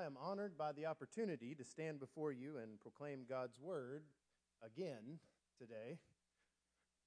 I am honored by the opportunity to stand before you and proclaim God's word again today.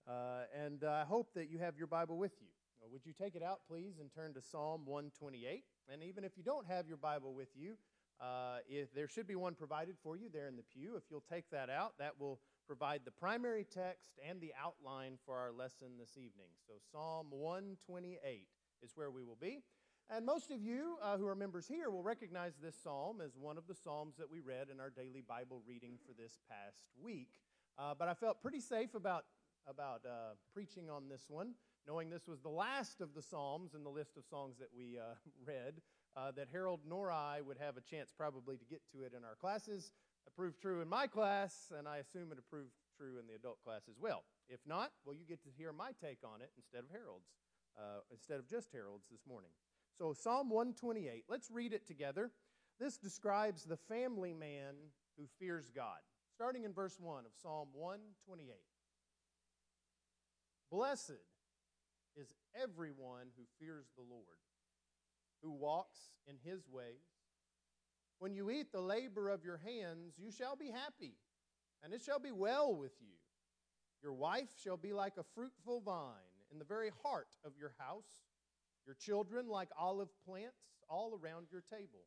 Uh, and I hope that you have your Bible with you. Uh, would you take it out, please, and turn to Psalm 128? And even if you don't have your Bible with you, uh, if there should be one provided for you there in the pew. If you'll take that out, that will provide the primary text and the outline for our lesson this evening. So, Psalm 128 is where we will be. And most of you uh, who are members here will recognize this psalm as one of the psalms that we read in our daily Bible reading for this past week. Uh, but I felt pretty safe about, about uh, preaching on this one, knowing this was the last of the psalms in the list of songs that we uh, read, uh, that Harold nor I would have a chance probably to get to it in our classes. It proved true in my class, and I assume it proved true in the adult class as well. If not, well, you get to hear my take on it instead of Harold's, uh, instead of just Harold's this morning. So, Psalm 128, let's read it together. This describes the family man who fears God. Starting in verse 1 of Psalm 128. Blessed is everyone who fears the Lord, who walks in his ways. When you eat the labor of your hands, you shall be happy, and it shall be well with you. Your wife shall be like a fruitful vine in the very heart of your house your children like olive plants all around your table.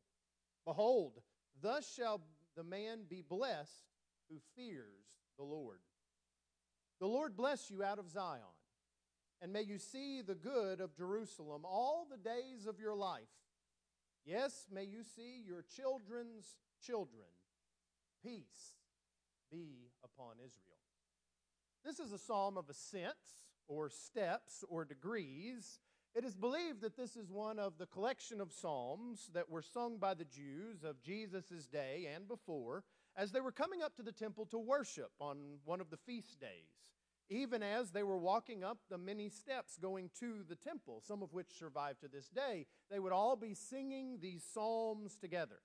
Behold, thus shall the man be blessed who fears the Lord. The Lord bless you out of Zion, and may you see the good of Jerusalem all the days of your life. Yes, may you see your children's children. Peace be upon Israel. This is a psalm of ascents, or steps, or degrees it is believed that this is one of the collection of psalms that were sung by the Jews of Jesus' day and before as they were coming up to the temple to worship on one of the feast days, even as they were walking up the many steps going to the temple, some of which survive to this day. They would all be singing these psalms together.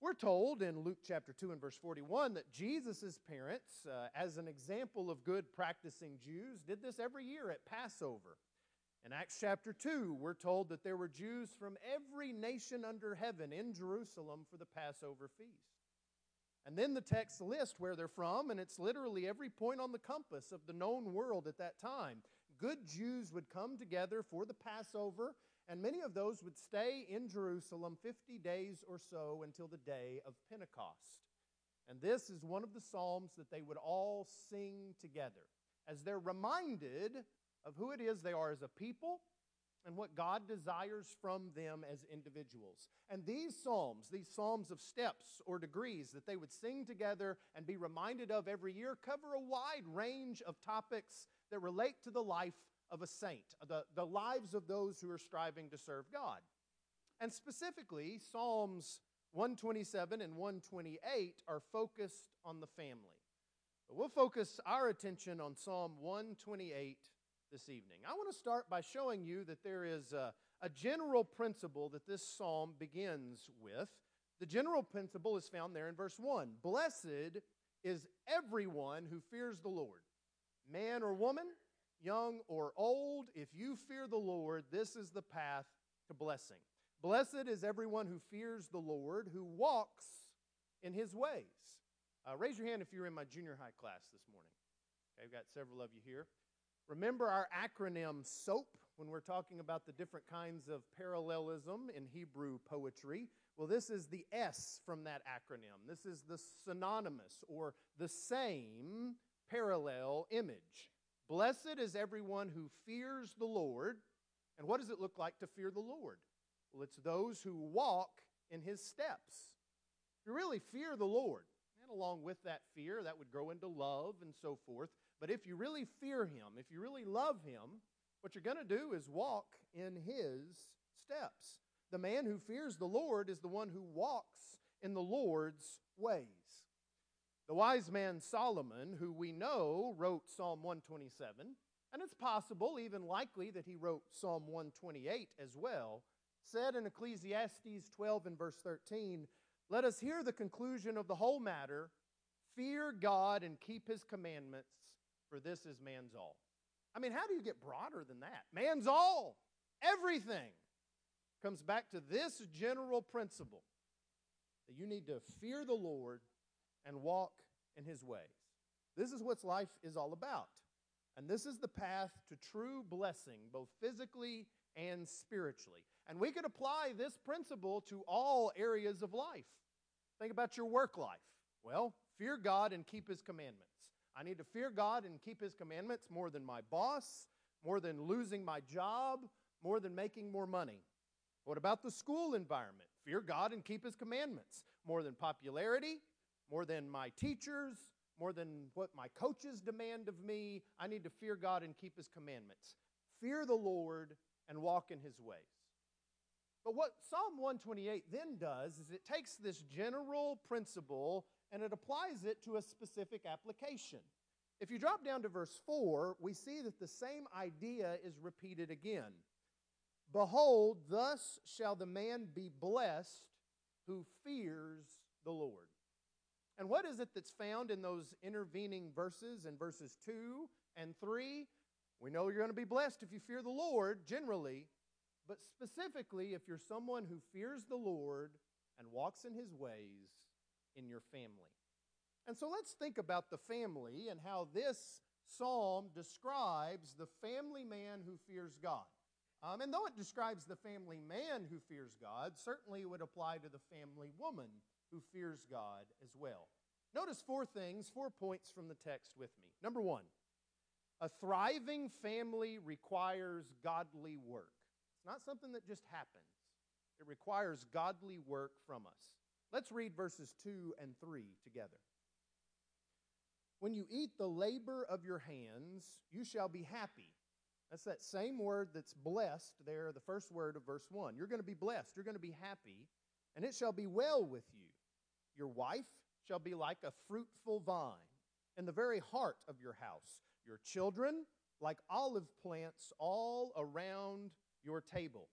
We're told in Luke chapter 2 and verse 41 that Jesus' parents, uh, as an example of good practicing Jews, did this every year at Passover. In Acts chapter 2, we're told that there were Jews from every nation under heaven in Jerusalem for the Passover feast. And then the text lists where they're from, and it's literally every point on the compass of the known world at that time. Good Jews would come together for the Passover, and many of those would stay in Jerusalem 50 days or so until the day of Pentecost. And this is one of the Psalms that they would all sing together as they're reminded of who it is they are as a people and what God desires from them as individuals. And these psalms, these psalms of steps or degrees that they would sing together and be reminded of every year, cover a wide range of topics that relate to the life of a saint, the, the lives of those who are striving to serve God. And specifically, Psalms 127 and 128 are focused on the family. But we'll focus our attention on Psalm 128 this evening. I want to start by showing you that there is a, a general principle that this psalm begins with. The general principle is found there in verse 1. Blessed is everyone who fears the Lord, man or woman, young or old. If you fear the Lord, this is the path to blessing. Blessed is everyone who fears the Lord, who walks in his ways. Uh, raise your hand if you're in my junior high class this morning. Okay, I've got several of you here. Remember our acronym SOAP when we're talking about the different kinds of parallelism in Hebrew poetry? Well, this is the S from that acronym. This is the synonymous or the same parallel image. Blessed is everyone who fears the Lord. And what does it look like to fear the Lord? Well, it's those who walk in his steps. You really fear the Lord. And along with that fear, that would grow into love and so forth. But if you really fear him, if you really love him, what you're going to do is walk in his steps. The man who fears the Lord is the one who walks in the Lord's ways. The wise man Solomon, who we know wrote Psalm 127, and it's possible, even likely, that he wrote Psalm 128 as well, said in Ecclesiastes 12 and verse 13, Let us hear the conclusion of the whole matter fear God and keep his commandments, for this is man's all. I mean, how do you get broader than that? Man's all, everything comes back to this general principle that you need to fear the Lord and walk in his ways. This is what life is all about. And this is the path to true blessing, both physically and spiritually. And we could apply this principle to all areas of life. Think about your work life. Well, fear God and keep his commandments. I need to fear God and keep his commandments more than my boss, more than losing my job, more than making more money. What about the school environment? Fear God and keep his commandments more than popularity, more than my teachers, more than what my coaches demand of me. I need to fear God and keep his commandments. Fear the Lord and walk in his ways. But what Psalm 128 then does is it takes this general principle and it applies it to a specific application. If you drop down to verse 4, we see that the same idea is repeated again. Behold, thus shall the man be blessed who fears the Lord. And what is it that's found in those intervening verses in verses 2 and 3? We know you're going to be blessed if you fear the Lord, generally, but specifically if you're someone who fears the Lord and walks in his ways in your family. And so let's think about the family and how this psalm describes the family man who fears God. Um, and though it describes the family man who fears God, certainly it would apply to the family woman who fears God as well. Notice four things, four points from the text with me. Number one, a thriving family requires godly work. It's not something that just happens, it requires godly work from us. Let's read verses 2 and 3 together. When you eat the labor of your hands, you shall be happy. That's that same word that's blessed there, the first word of verse 1. You're going to be blessed. You're going to be happy, and it shall be well with you. Your wife shall be like a fruitful vine in the very heart of your house. Your children like olive plants all around your table.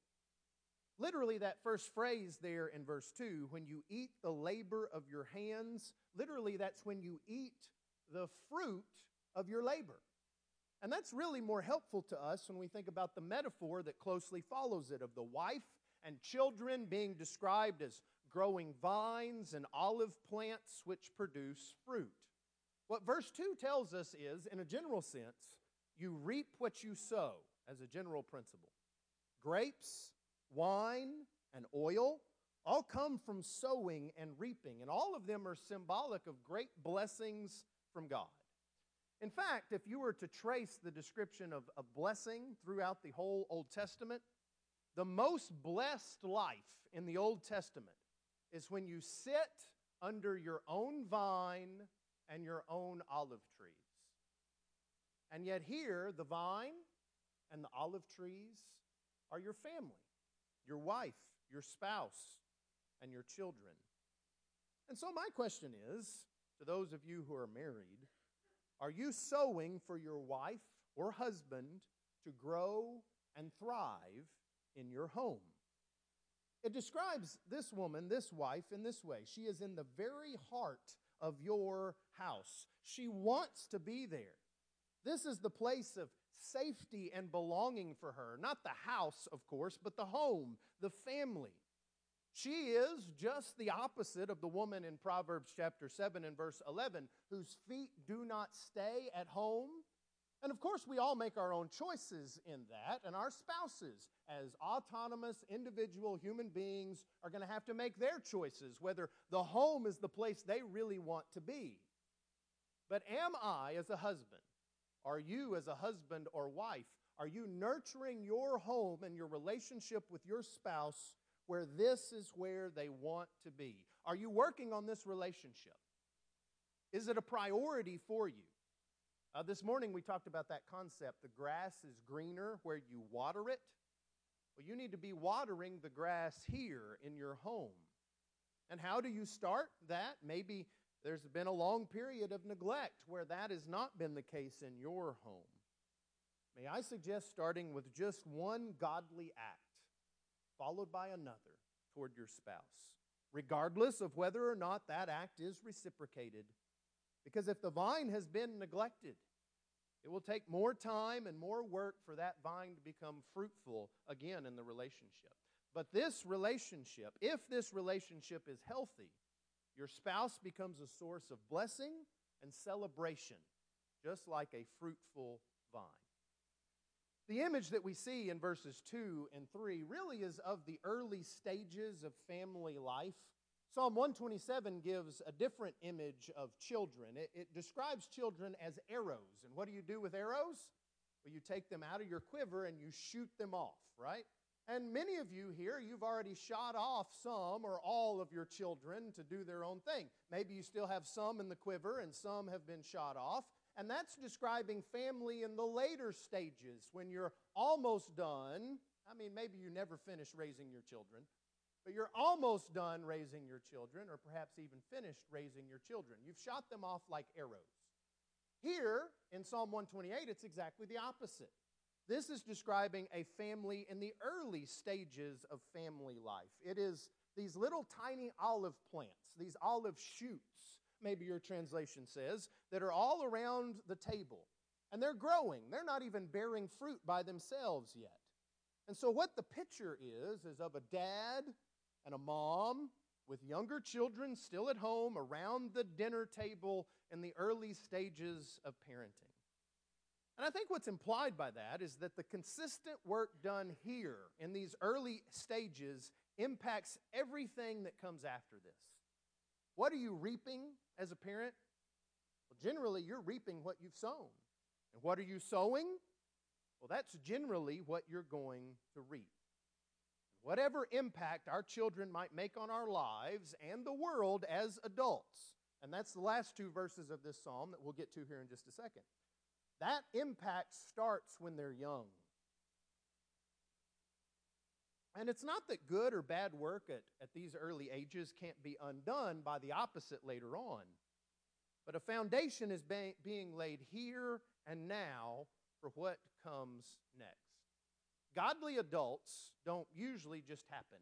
Literally, that first phrase there in verse 2, when you eat the labor of your hands, literally, that's when you eat the fruit of your labor. And that's really more helpful to us when we think about the metaphor that closely follows it of the wife and children being described as growing vines and olive plants which produce fruit. What verse 2 tells us is, in a general sense, you reap what you sow as a general principle. Grapes, wine, and oil all come from sowing and reaping, and all of them are symbolic of great blessings from God. In fact, if you were to trace the description of a blessing throughout the whole Old Testament, the most blessed life in the Old Testament is when you sit under your own vine and your own olive trees. And yet, here, the vine and the olive trees are your family, your wife, your spouse, and your children. And so, my question is to those of you who are married, are you sowing for your wife or husband to grow and thrive in your home? It describes this woman, this wife, in this way. She is in the very heart of your house. She wants to be there. This is the place of safety and belonging for her. Not the house, of course, but the home, the family. She is just the opposite of the woman in Proverbs chapter 7 and verse 11, whose feet do not stay at home and of course, we all make our own choices in that, and our spouses, as autonomous individual human beings, are going to have to make their choices whether the home is the place they really want to be. But am I, as a husband, are you, as a husband or wife, are you nurturing your home and your relationship with your spouse where this is where they want to be? Are you working on this relationship? Is it a priority for you? Uh, this morning we talked about that concept the grass is greener where you water it. Well, you need to be watering the grass here in your home. And how do you start that? Maybe there's been a long period of neglect where that has not been the case in your home. May I suggest starting with just one godly act, followed by another toward your spouse, regardless of whether or not that act is reciprocated because if the vine has been neglected, it will take more time and more work for that vine to become fruitful again in the relationship. But this relationship, if this relationship is healthy, Your spouse becomes a source of blessing and celebration, just like a fruitful vine. The image that we see in verses 2 and 3 really is of the early stages of family life. Psalm 127 gives a different image of children. It, it, describes children as arrows. And what do you do with arrows? Well, you take them out of your quiver and you shoot them off, right? And many of you here, you've already shot off some or all of your children to do their own thing. Maybe you still have some in the quiver and some have been shot off. And that's describing family in the later stages when you're almost done. I mean, maybe you never finish raising your children, but you're almost done raising your children, or perhaps even finished raising your children. You've shot them off like arrows. Here in Psalm 128, it's exactly the opposite. This is describing a family in the early stages of family life. It is these little tiny olive plants, these olive shoots, maybe your translation says, that are all around the table. And they're growing. They're not even bearing fruit by themselves yet. And so, what the picture is, is of a dad and a mom with younger children still at home around the dinner table in the early stages of parenting. And I think what's implied by that is that the consistent work done here in these early stages impacts everything that comes after this. What are you reaping as a parent? Well, generally, you're reaping what you've sown. And what are you sowing? Well, that's generally what you're going to reap. Whatever impact our children might make on our lives and the world as adults, and that's the last two verses of this psalm that we'll get to here in just a second. That impact starts when they're young. And it's not that good or bad work at, at these early ages can't be undone by the opposite later on. But a foundation is be- being laid here and now for what comes next. Godly adults don't usually just happen,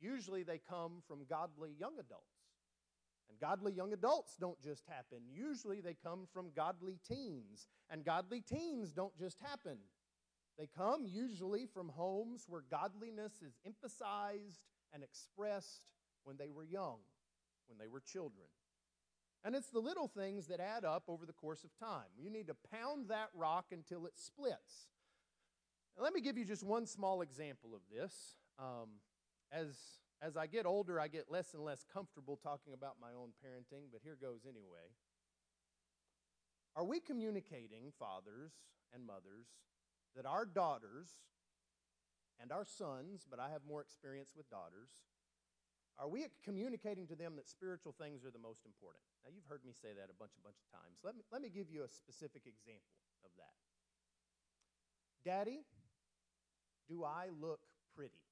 usually, they come from godly young adults. And godly young adults don't just happen. Usually they come from godly teens. And godly teens don't just happen. They come usually from homes where godliness is emphasized and expressed when they were young, when they were children. And it's the little things that add up over the course of time. You need to pound that rock until it splits. Let me give you just one small example of this. Um, as as I get older, I get less and less comfortable talking about my own parenting, but here goes anyway. Are we communicating, fathers and mothers, that our daughters and our sons, but I have more experience with daughters, are we communicating to them that spiritual things are the most important? Now, you've heard me say that a bunch, a bunch of times. Let me, let me give you a specific example of that. Daddy, do I look pretty?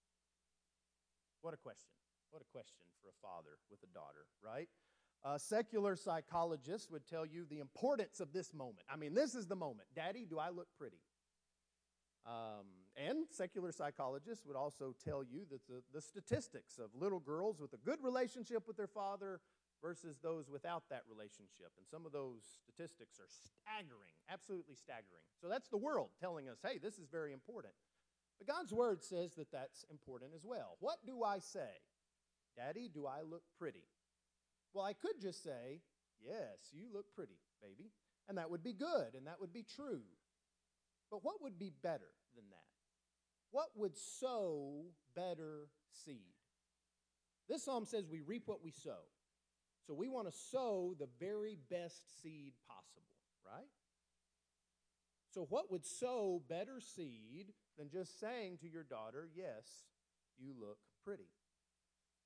What a question. What a question for a father with a daughter, right? A secular psychologist would tell you the importance of this moment. I mean, this is the moment. Daddy, do I look pretty? Um, and secular psychologists would also tell you that the, the statistics of little girls with a good relationship with their father versus those without that relationship. And some of those statistics are staggering, absolutely staggering. So that's the world telling us, hey, this is very important. But God's word says that that's important as well. What do I say? Daddy, do I look pretty? Well, I could just say, Yes, you look pretty, baby. And that would be good and that would be true. But what would be better than that? What would sow better seed? This psalm says we reap what we sow. So we want to sow the very best seed possible, right? So, what would sow better seed than just saying to your daughter, Yes, you look pretty?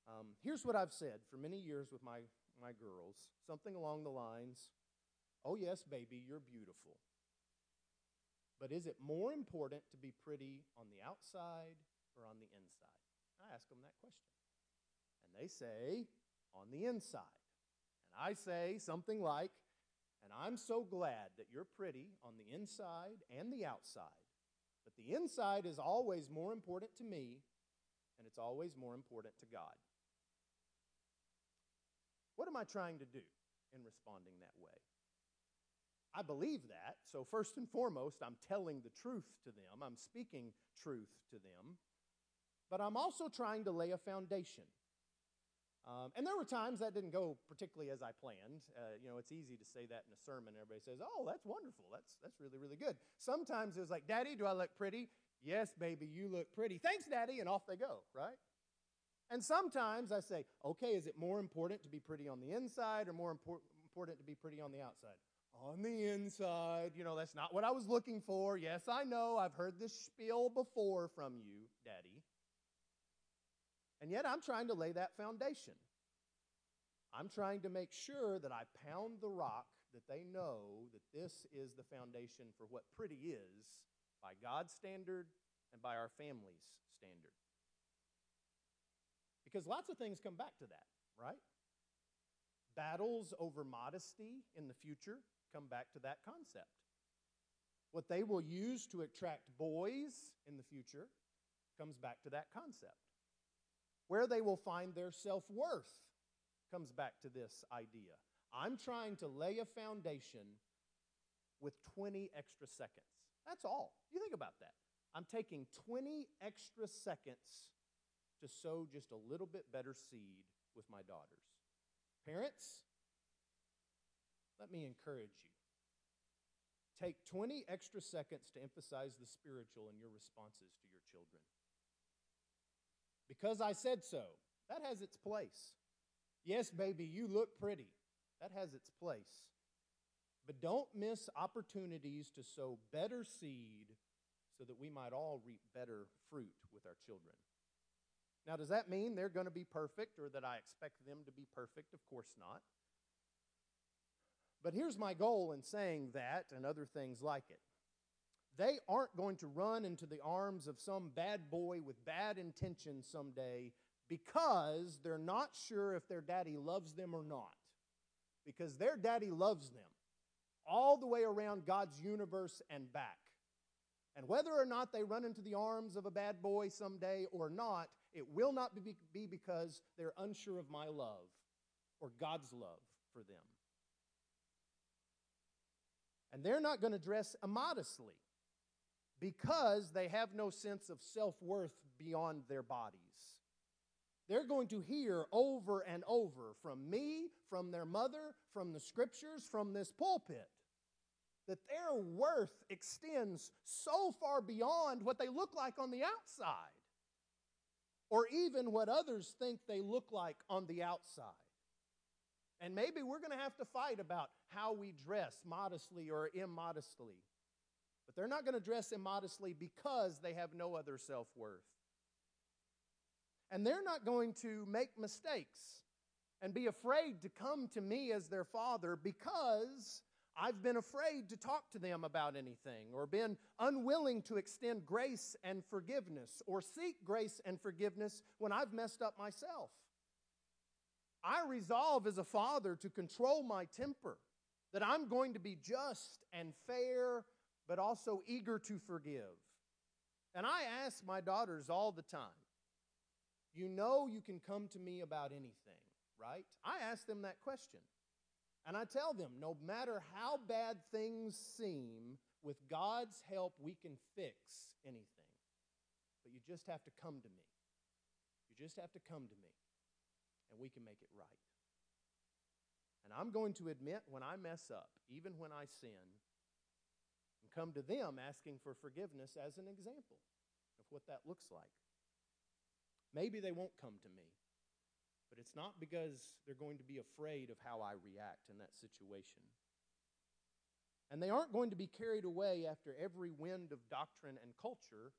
Um, here's what I've said for many years with my, my girls something along the lines Oh, yes, baby, you're beautiful. But is it more important to be pretty on the outside or on the inside? I ask them that question. And they say, on the inside. And I say something like, and I'm so glad that you're pretty on the inside and the outside. But the inside is always more important to me, and it's always more important to God. What am I trying to do in responding that way? I believe that, so first and foremost, I'm telling the truth to them, I'm speaking truth to them, but I'm also trying to lay a foundation. Um, and there were times that didn't go particularly as I planned. Uh, you know, it's easy to say that in a sermon. Everybody says, "Oh, that's wonderful. That's that's really really good." Sometimes it was like, "Daddy, do I look pretty?" "Yes, baby, you look pretty." "Thanks, Daddy," and off they go. Right? And sometimes I say, "Okay, is it more important to be pretty on the inside or more impor- important to be pretty on the outside?" On the inside. You know, that's not what I was looking for. Yes, I know. I've heard this spiel before from you, Daddy. And yet I'm trying to lay that foundation. I'm trying to make sure that I pound the rock that they know that this is the foundation for what pretty is by God's standard and by our family's standard. Because lots of things come back to that, right? Battles over modesty in the future come back to that concept. What they will use to attract boys in the future comes back to that concept. Where they will find their self worth comes back to this idea. I'm trying to lay a foundation with 20 extra seconds. That's all. You think about that. I'm taking 20 extra seconds to sow just a little bit better seed with my daughters. Parents, let me encourage you. Take 20 extra seconds to emphasize the spiritual in your responses to your children. Because I said so, that has its place. Yes, baby, you look pretty. That has its place. But don't miss opportunities to sow better seed so that we might all reap better fruit with our children. Now, does that mean they're going to be perfect or that I expect them to be perfect? Of course not. But here's my goal in saying that and other things like it. They aren't going to run into the arms of some bad boy with bad intentions someday because they're not sure if their daddy loves them or not. Because their daddy loves them all the way around God's universe and back. And whether or not they run into the arms of a bad boy someday or not, it will not be because they're unsure of my love or God's love for them. And they're not going to dress immodestly because they have no sense of self worth beyond their bodies. They're going to hear over and over from me, from their mother, from the scriptures, from this pulpit, that their worth extends so far beyond what they look like on the outside, or even what others think they look like on the outside. And maybe we're going to have to fight about how we dress modestly or immodestly. But they're not going to dress immodestly because they have no other self worth. And they're not going to make mistakes and be afraid to come to me as their father because I've been afraid to talk to them about anything or been unwilling to extend grace and forgiveness or seek grace and forgiveness when I've messed up myself. I resolve as a father to control my temper, that I'm going to be just and fair, but also eager to forgive. And I ask my daughters all the time, you know you can come to me about anything, right? I ask them that question. And I tell them, no matter how bad things seem, with God's help, we can fix anything. But you just have to come to me. You just have to come to me and we can make it right. And I'm going to admit when I mess up, even when I sin, come to them asking for forgiveness as an example of what that looks like. Maybe they won't come to me, but it's not because they're going to be afraid of how I react in that situation. And they aren't going to be carried away after every wind of doctrine and culture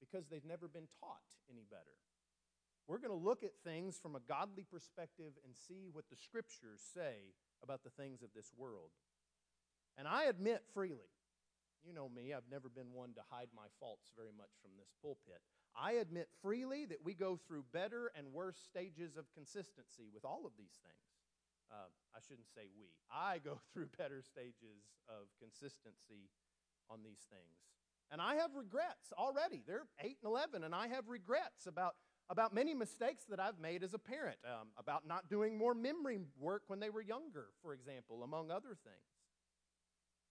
because they've never been taught any better. We're going to look at things from a godly perspective and see what the scriptures say about the things of this world. And I admit freely, you know me, I've never been one to hide my faults very much from this pulpit. I admit freely that we go through better and worse stages of consistency with all of these things. Uh, I shouldn't say we. I go through better stages of consistency on these things. And I have regrets already. They're 8 and 11, and I have regrets about about many mistakes that I've made as a parent, um, about not doing more memory work when they were younger, for example, among other things.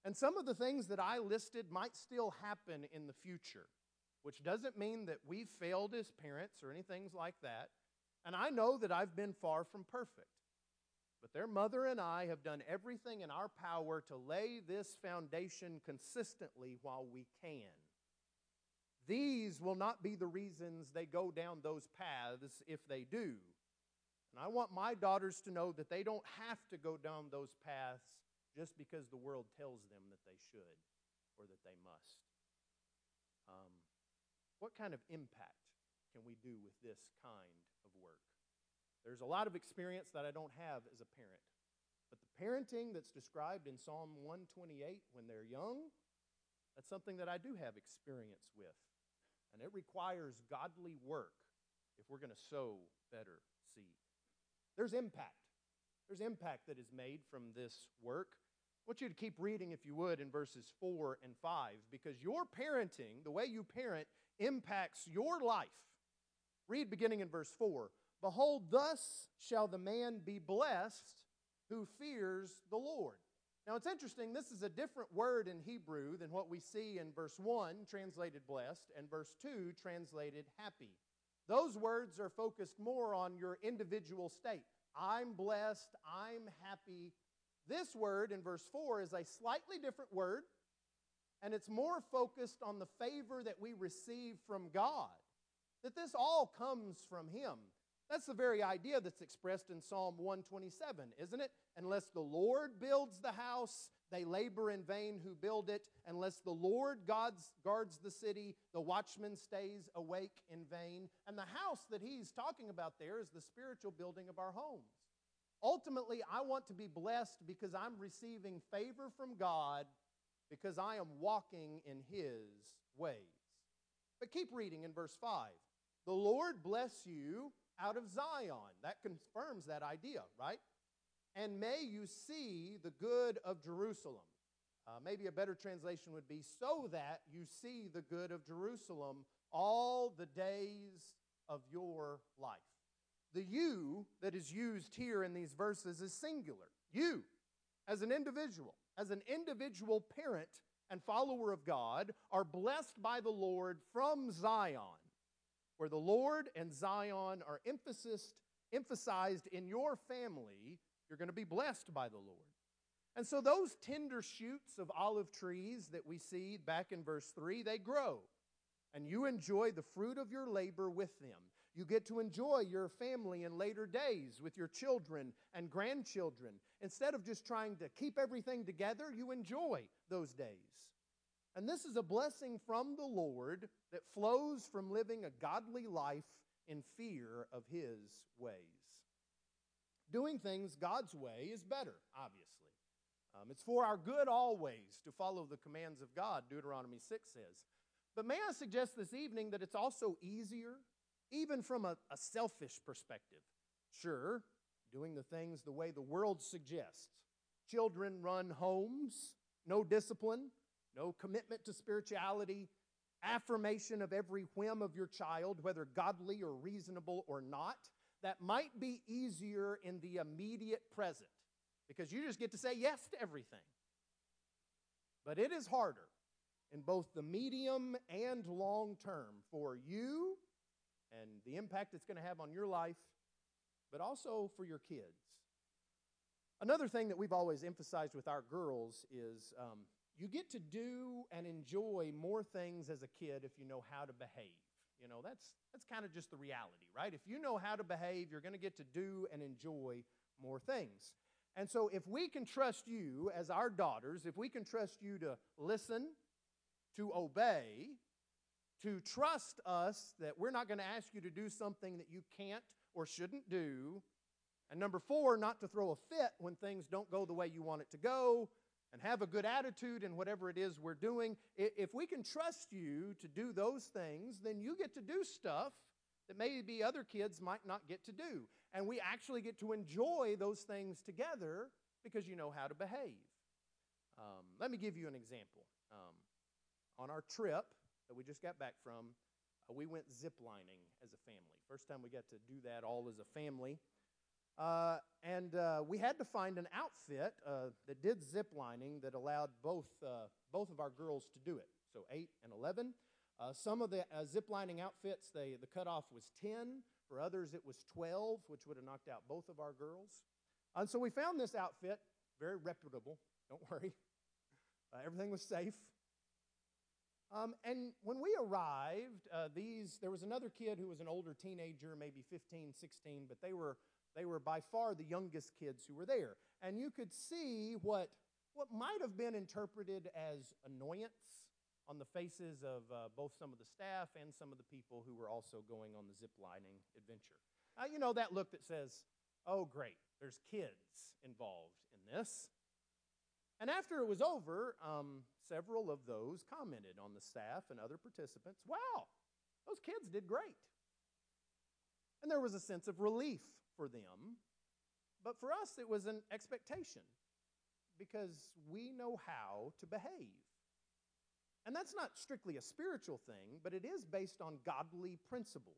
And some of the things that I listed might still happen in the future, which doesn't mean that we've failed as parents or anything like that. And I know that I've been far from perfect. But their mother and I have done everything in our power to lay this foundation consistently while we can. These will not be the reasons they go down those paths if they do. And I want my daughters to know that they don't have to go down those paths just because the world tells them that they should or that they must. Um, what kind of impact can we do with this kind of work? There's a lot of experience that I don't have as a parent. But the parenting that's described in Psalm 128 when they're young, that's something that I do have experience with. And it requires godly work if we're going to sow better seed. There's impact. There's impact that is made from this work. Want you to keep reading, if you would, in verses 4 and 5, because your parenting, the way you parent, impacts your life. Read beginning in verse 4 Behold, thus shall the man be blessed who fears the Lord. Now it's interesting, this is a different word in Hebrew than what we see in verse 1, translated blessed, and verse 2, translated happy. Those words are focused more on your individual state. I'm blessed, I'm happy. This word in verse 4 is a slightly different word, and it's more focused on the favor that we receive from God. That this all comes from Him. That's the very idea that's expressed in Psalm 127, isn't it? Unless the Lord builds the house, they labor in vain who build it. Unless the Lord guards, guards the city, the watchman stays awake in vain. And the house that he's talking about there is the spiritual building of our homes. Ultimately, I want to be blessed because I'm receiving favor from God because I am walking in his ways. But keep reading in verse 5. The Lord bless you out of Zion. That confirms that idea, right? And may you see the good of Jerusalem. Uh, maybe a better translation would be so that you see the good of Jerusalem all the days of your life. The you that is used here in these verses is singular. You, as an individual, as an individual parent and follower of God, are blessed by the Lord from Zion where the Lord and Zion are emphasized, emphasized in your family, you're going to be blessed by the Lord. And so those tender shoots of olive trees that we see back in verse 3, they grow. And you enjoy the fruit of your labor with them. You get to enjoy your family in later days with your children and grandchildren. Instead of just trying to keep everything together, you enjoy those days. And this is a blessing from the Lord that flows from living a godly life in fear of His ways. Doing things God's way is better, obviously. Um, it's for our good always to follow the commands of God, Deuteronomy 6 says. But may I suggest this evening that it's also easier, even from a, a selfish perspective. Sure, doing the things the way the world suggests. Children run homes, no discipline, no commitment to spirituality, affirmation of every whim of your child, whether godly or reasonable or not, that might be easier in the immediate present because you just get to say yes to everything. But it is harder in both the medium and long term for you and the impact it's going to have on your life, but also for your kids. Another thing that we've always emphasized with our girls is um, you get to do and enjoy more things as a kid if you know how to behave. You know, that's, that's kind of just the reality, right? If you know how to behave, you're going to get to do and enjoy more things. And so, if we can trust you as our daughters, if we can trust you to listen, to obey, to trust us that we're not going to ask you to do something that you can't or shouldn't do, and number four, not to throw a fit when things don't go the way you want it to go, and have a good attitude in whatever it is we're doing, if we can trust you to do those things, then you get to do stuff that maybe other kids might not get to do. And we actually get to enjoy those things together because you know how to behave. Um, let me give you an example. Um, on our trip that we just got back from, uh, we went ziplining as a family. First time we got to do that all as a family. Uh, and uh, we had to find an outfit uh, that did zip lining that allowed both, uh, both of our girls to do it, so 8 and 11. Uh, some of the uh, zip lining outfits, they, the cutoff was 10. For others, it was 12, which would have knocked out both of our girls. And so we found this outfit, very reputable, don't worry. Everything was safe. Um, and when we arrived, uh, these there was another kid who was an older teenager, maybe 15, 16, but they were they were by far the youngest kids who were there. And you could see what what might have been interpreted as annoyance on the faces of uh, both some of the staff and some of the people who were also going on the zip lining adventure. Uh, you know that look that says, "Oh, great, there's kids involved in this." And after it was over, um, several of those commented on the staff and other participants wow, those kids did great. And there was a sense of relief for them. But for us, it was an expectation because we know how to behave. And that's not strictly a spiritual thing, but it is based on godly principles.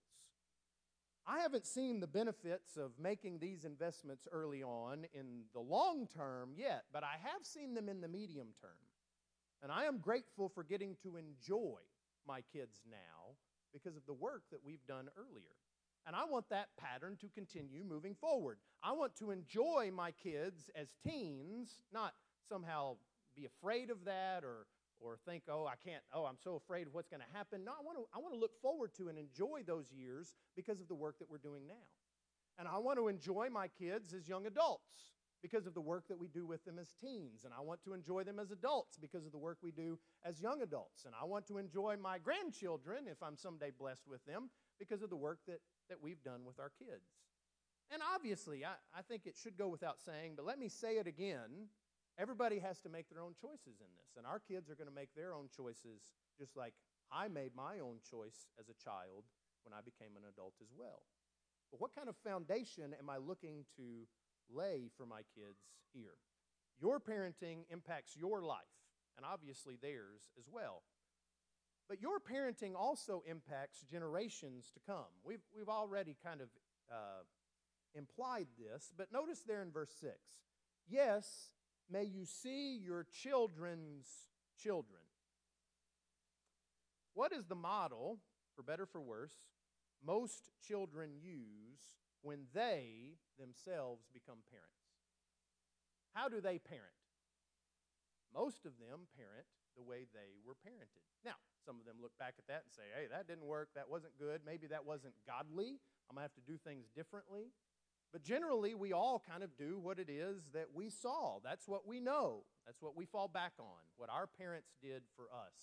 I haven't seen the benefits of making these investments early on in the long term yet, but I have seen them in the medium term. And I am grateful for getting to enjoy my kids now because of the work that we've done earlier. And I want that pattern to continue moving forward. I want to enjoy my kids as teens, not somehow be afraid of that or or think, oh, I can't, oh, I'm so afraid of what's going to happen. No, I want to, I want to look forward to and enjoy those years because of the work that we're doing now. And I want to enjoy my kids as young adults because of the work that we do with them as teens. And I want to enjoy them as adults because of the work we do as young adults. And I want to enjoy my grandchildren, if I'm someday blessed with them, because of the work that, that we've done with our kids. And obviously, I, I think it should go without saying, but let me say it again Everybody has to make their own choices in this, and our kids are going to make their own choices just like I made my own choice as a child when I became an adult as well. But what kind of foundation am I looking to lay for my kids here? Your parenting impacts your life, and obviously theirs as well. But your parenting also impacts generations to come. We've, we've already kind of uh, implied this, but notice there in verse 6 yes, may you see your children's children. What is the model, for better for worse, most children use when they themselves become parents? How do they parent? Most of them parent the way they were parented. Now, some of them look back at that and say, hey, that didn't work, that wasn't good, maybe that wasn't godly, I'm to have to do things differently. But generally, we all kind of do what it is that we saw. That's what we know. That's what we fall back on, what our parents did for us.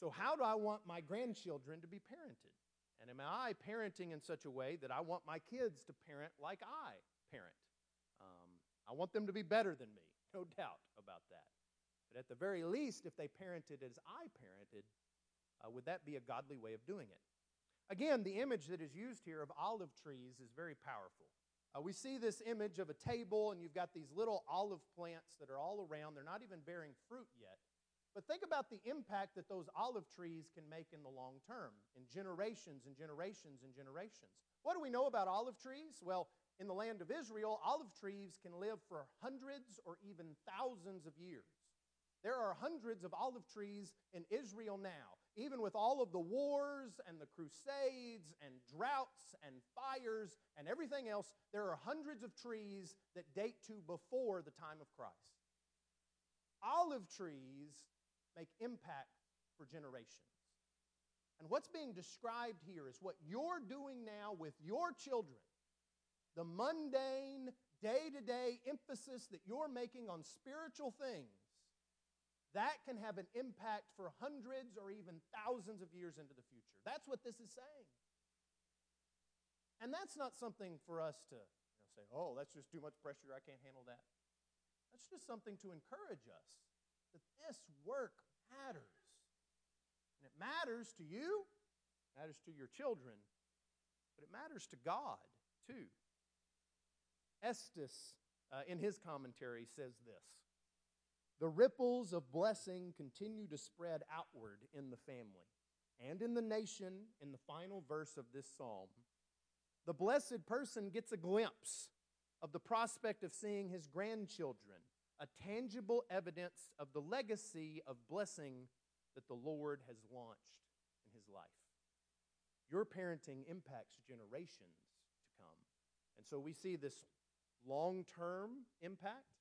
So, how do I want my grandchildren to be parented? And am I parenting in such a way that I want my kids to parent like I parent? Um, I want them to be better than me, no doubt about that. But at the very least, if they parented as I parented, uh, would that be a godly way of doing it? Again, the image that is used here of olive trees is very powerful. Uh, we see this image of a table, and you've got these little olive plants that are all around. They're not even bearing fruit yet. But think about the impact that those olive trees can make in the long term, in generations and generations and generations. What do we know about olive trees? Well, in the land of Israel, olive trees can live for hundreds or even thousands of years. There are hundreds of olive trees in Israel now even with all of the wars and the crusades and droughts and fires and everything else, there are hundreds of trees that date to before the time of Christ. Olive trees make impact for generations. And what's being described here is what you're doing now with your children. The mundane, day to day emphasis that you're making on spiritual things that can have an impact for hundreds or even thousands of years into the future. That's what this is saying. And that's not something for us to you know, say, oh, that's just too much pressure. I can't handle that. That's just something to encourage us that this work matters. And it matters to you, matters to your children, but it matters to God too. Estes, uh, in his commentary, says this the ripples of blessing continue to spread outward in the family and in the nation in the final verse of this psalm. The blessed person gets a glimpse of the prospect of seeing his grandchildren, a tangible evidence of the legacy of blessing that the Lord has launched in his life. Your parenting impacts generations to come. And so we see this long term impact,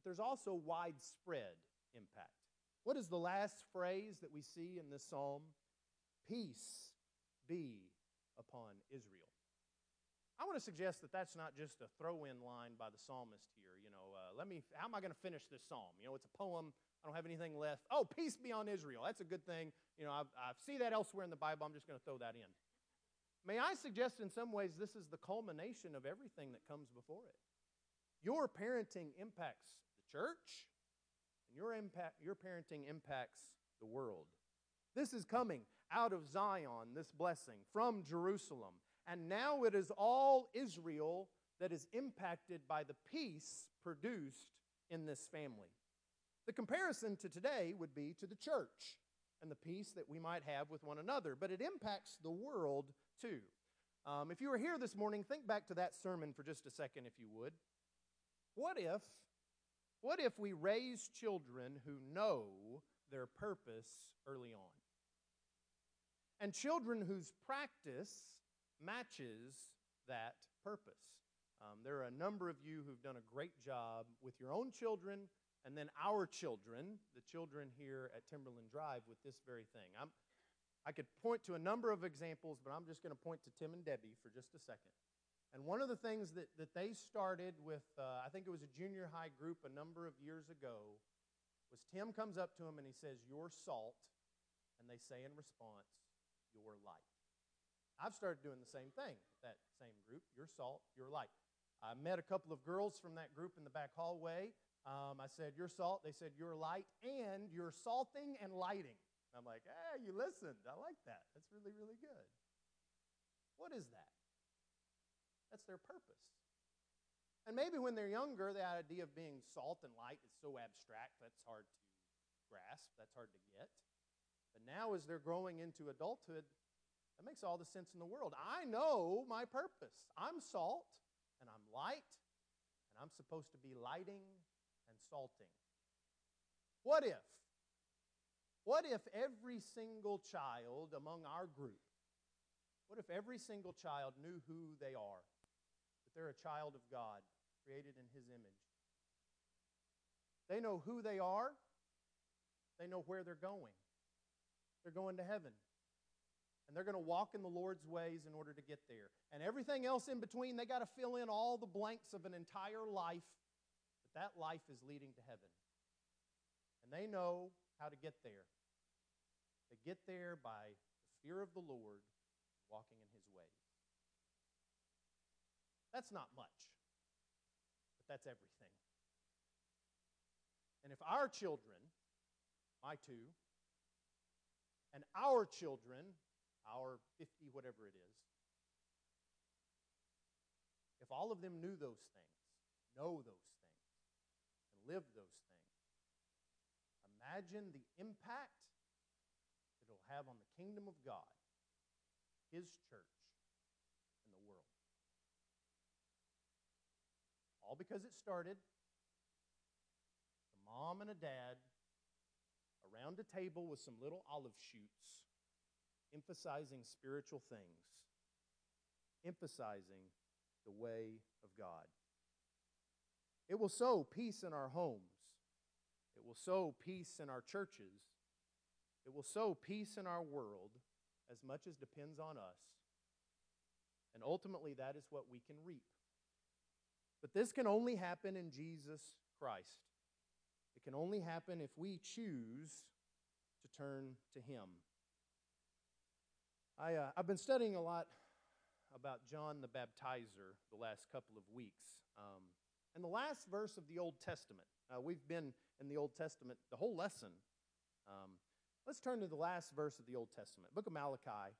but there's also widespread impact. What is the last phrase that we see in this psalm? Peace be upon Israel. I want to suggest that that's not just a throw in line by the psalmist here. You know, uh, let me, how am I going to finish this psalm? You know, it's a poem. I don't have anything left. Oh, peace be on Israel. That's a good thing. You know, I, I see that elsewhere in the Bible. I'm just going to throw that in. May I suggest in some ways this is the culmination of everything that comes before it? Your parenting impacts church, and your, impact, your parenting impacts the world. This is coming out of Zion, this blessing, from Jerusalem. And now it is all Israel that is impacted by the peace produced in this family. The comparison to today would be to the church and the peace that we might have with one another, but it impacts the world too. Um, if you were here this morning, think back to that sermon for just a second, if you would. What if, what if we raise children who know their purpose early on? And children whose practice matches that purpose. Um, there are a number of you who've done a great job with your own children and then our children, the children here at Timberland Drive, with this very thing. I'm, I could point to a number of examples, but I'm just going to point to Tim and Debbie for just a second. And one of the things that, that they started with, uh, I think it was a junior high group a number of years ago, was Tim comes up to him and he says, You're salt. And they say in response, Your light. I've started doing the same thing with that same group. Your salt, your light. I met a couple of girls from that group in the back hallway. Um, I said, Your salt. They said, Your light, and you're salting and lighting. I'm like, Hey, you listened. I like that. That's really, really good. What is that? That's their purpose. And maybe when they're younger, the idea of being salt and light is so abstract that's hard to grasp, that's hard to get. But now, as they're growing into adulthood, that makes all the sense in the world. I know my purpose. I'm salt and I'm light, and I'm supposed to be lighting and salting. What if? What if every single child among our group, what if every single child knew who they are? That they're a child of God, created in His image. They know who they are, they know where they're going. They're going to heaven and they're going to walk in the Lord's ways in order to get there. And everything else in between, they got to fill in all the blanks of an entire life, but that life is leading to heaven. And they know how to get there. They get there by the fear of the Lord, walking in. That's not much, but that's everything. And if our children, my two, and our children our 50, whatever it is. If all of them knew those things, know those things, and live those things, imagine the impact it'll have on the kingdom of God, His church, and the world. All because it started a mom and a dad around a table with some little olive shoots emphasizing spiritual things, emphasizing the way of God. It will sow peace in our homes. It will sow peace in our churches. It will sow peace in our world as much as depends on us. And ultimately, that is what we can reap. But this can only happen in Jesus Christ. It can only happen if we choose to turn to Him. I, uh, I've been studying a lot about John the Baptizer the last couple of weeks. Um, and the last verse of the Old Testament, uh, we've been in the Old Testament the whole lesson. Um, let's turn to the last verse of the Old Testament, book of Malachi.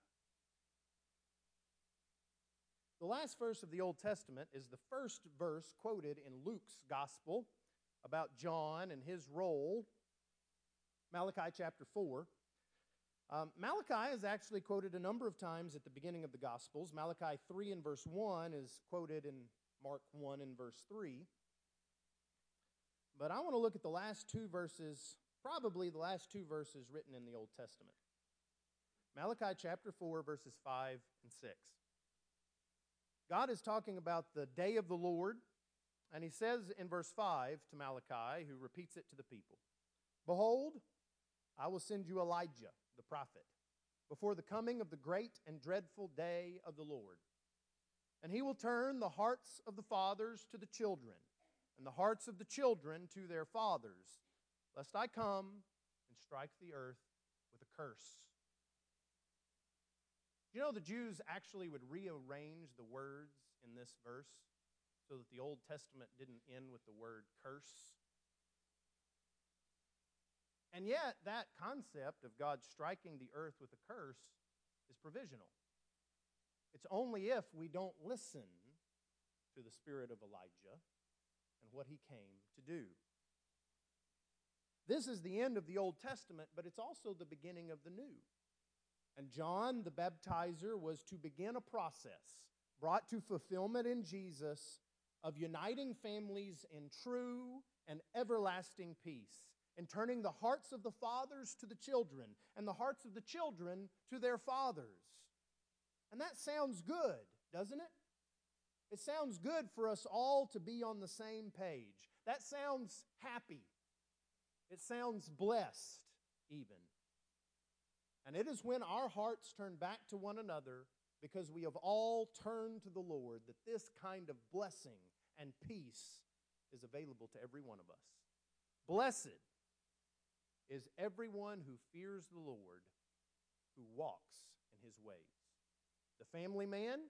The last verse of the Old Testament is the first verse quoted in Luke's gospel about John and his role. Malachi chapter 4. Um, Malachi is actually quoted a number of times at the beginning of the Gospels. Malachi 3 and verse 1 is quoted in Mark 1 and verse 3. But I want to look at the last two verses probably the last two verses written in the Old Testament. Malachi chapter 4, verses 5 and 6. God is talking about the day of the Lord, and he says in verse 5 to Malachi, who repeats it to the people Behold, I will send you Elijah, the prophet, before the coming of the great and dreadful day of the Lord. And he will turn the hearts of the fathers to the children, and the hearts of the children to their fathers, lest I come and strike the earth with a curse. You know, the Jews actually would rearrange the words in this verse so that the Old Testament didn't end with the word curse. And yet, that concept of God striking the earth with a curse is provisional. It's only if we don't listen to the spirit of Elijah and what he came to do. This is the end of the Old Testament, but it's also the beginning of the New. And John the baptizer was to begin a process brought to fulfillment in Jesus of uniting families in true and everlasting peace, and turning the hearts of the fathers to the children, and the hearts of the children to their fathers. And that sounds good, doesn't it? It sounds good for us all to be on the same page. That sounds happy. It sounds blessed, even. And it is when our hearts turn back to one another because we have all turned to the Lord that this kind of blessing and peace is available to every one of us. Blessed is everyone who fears the Lord, who walks in his ways. The family man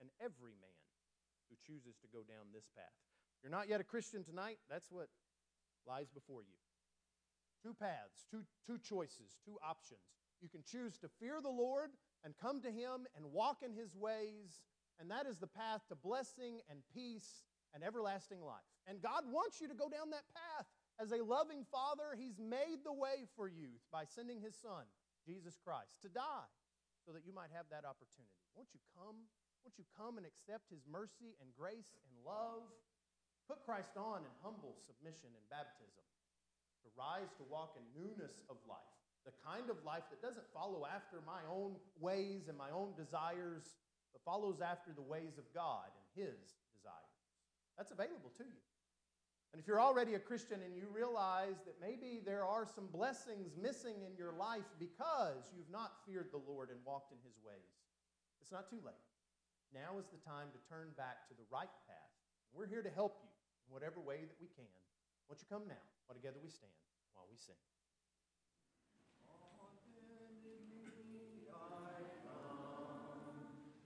and every man who chooses to go down this path. If you're not yet a Christian tonight, that's what lies before you. Two paths, two, two choices, two options. You can choose to fear the Lord and come to Him and walk in His ways, and that is the path to blessing and peace and everlasting life. And God wants you to go down that path. As a loving Father, He's made the way for you by sending His Son, Jesus Christ, to die so that you might have that opportunity. Won't you come? Won't you come and accept His mercy and grace and love? Put Christ on in humble submission and baptism to rise to walk in newness of life the kind of life that doesn't follow after my own ways and my own desires, but follows after the ways of God and His desires. That's available to you. And if you're already a Christian and you realize that maybe there are some blessings missing in your life because you've not feared the Lord and walked in His ways, it's not too late. Now is the time to turn back to the right path. We're here to help you in whatever way that we can. Won't you come now while together we stand while we sing?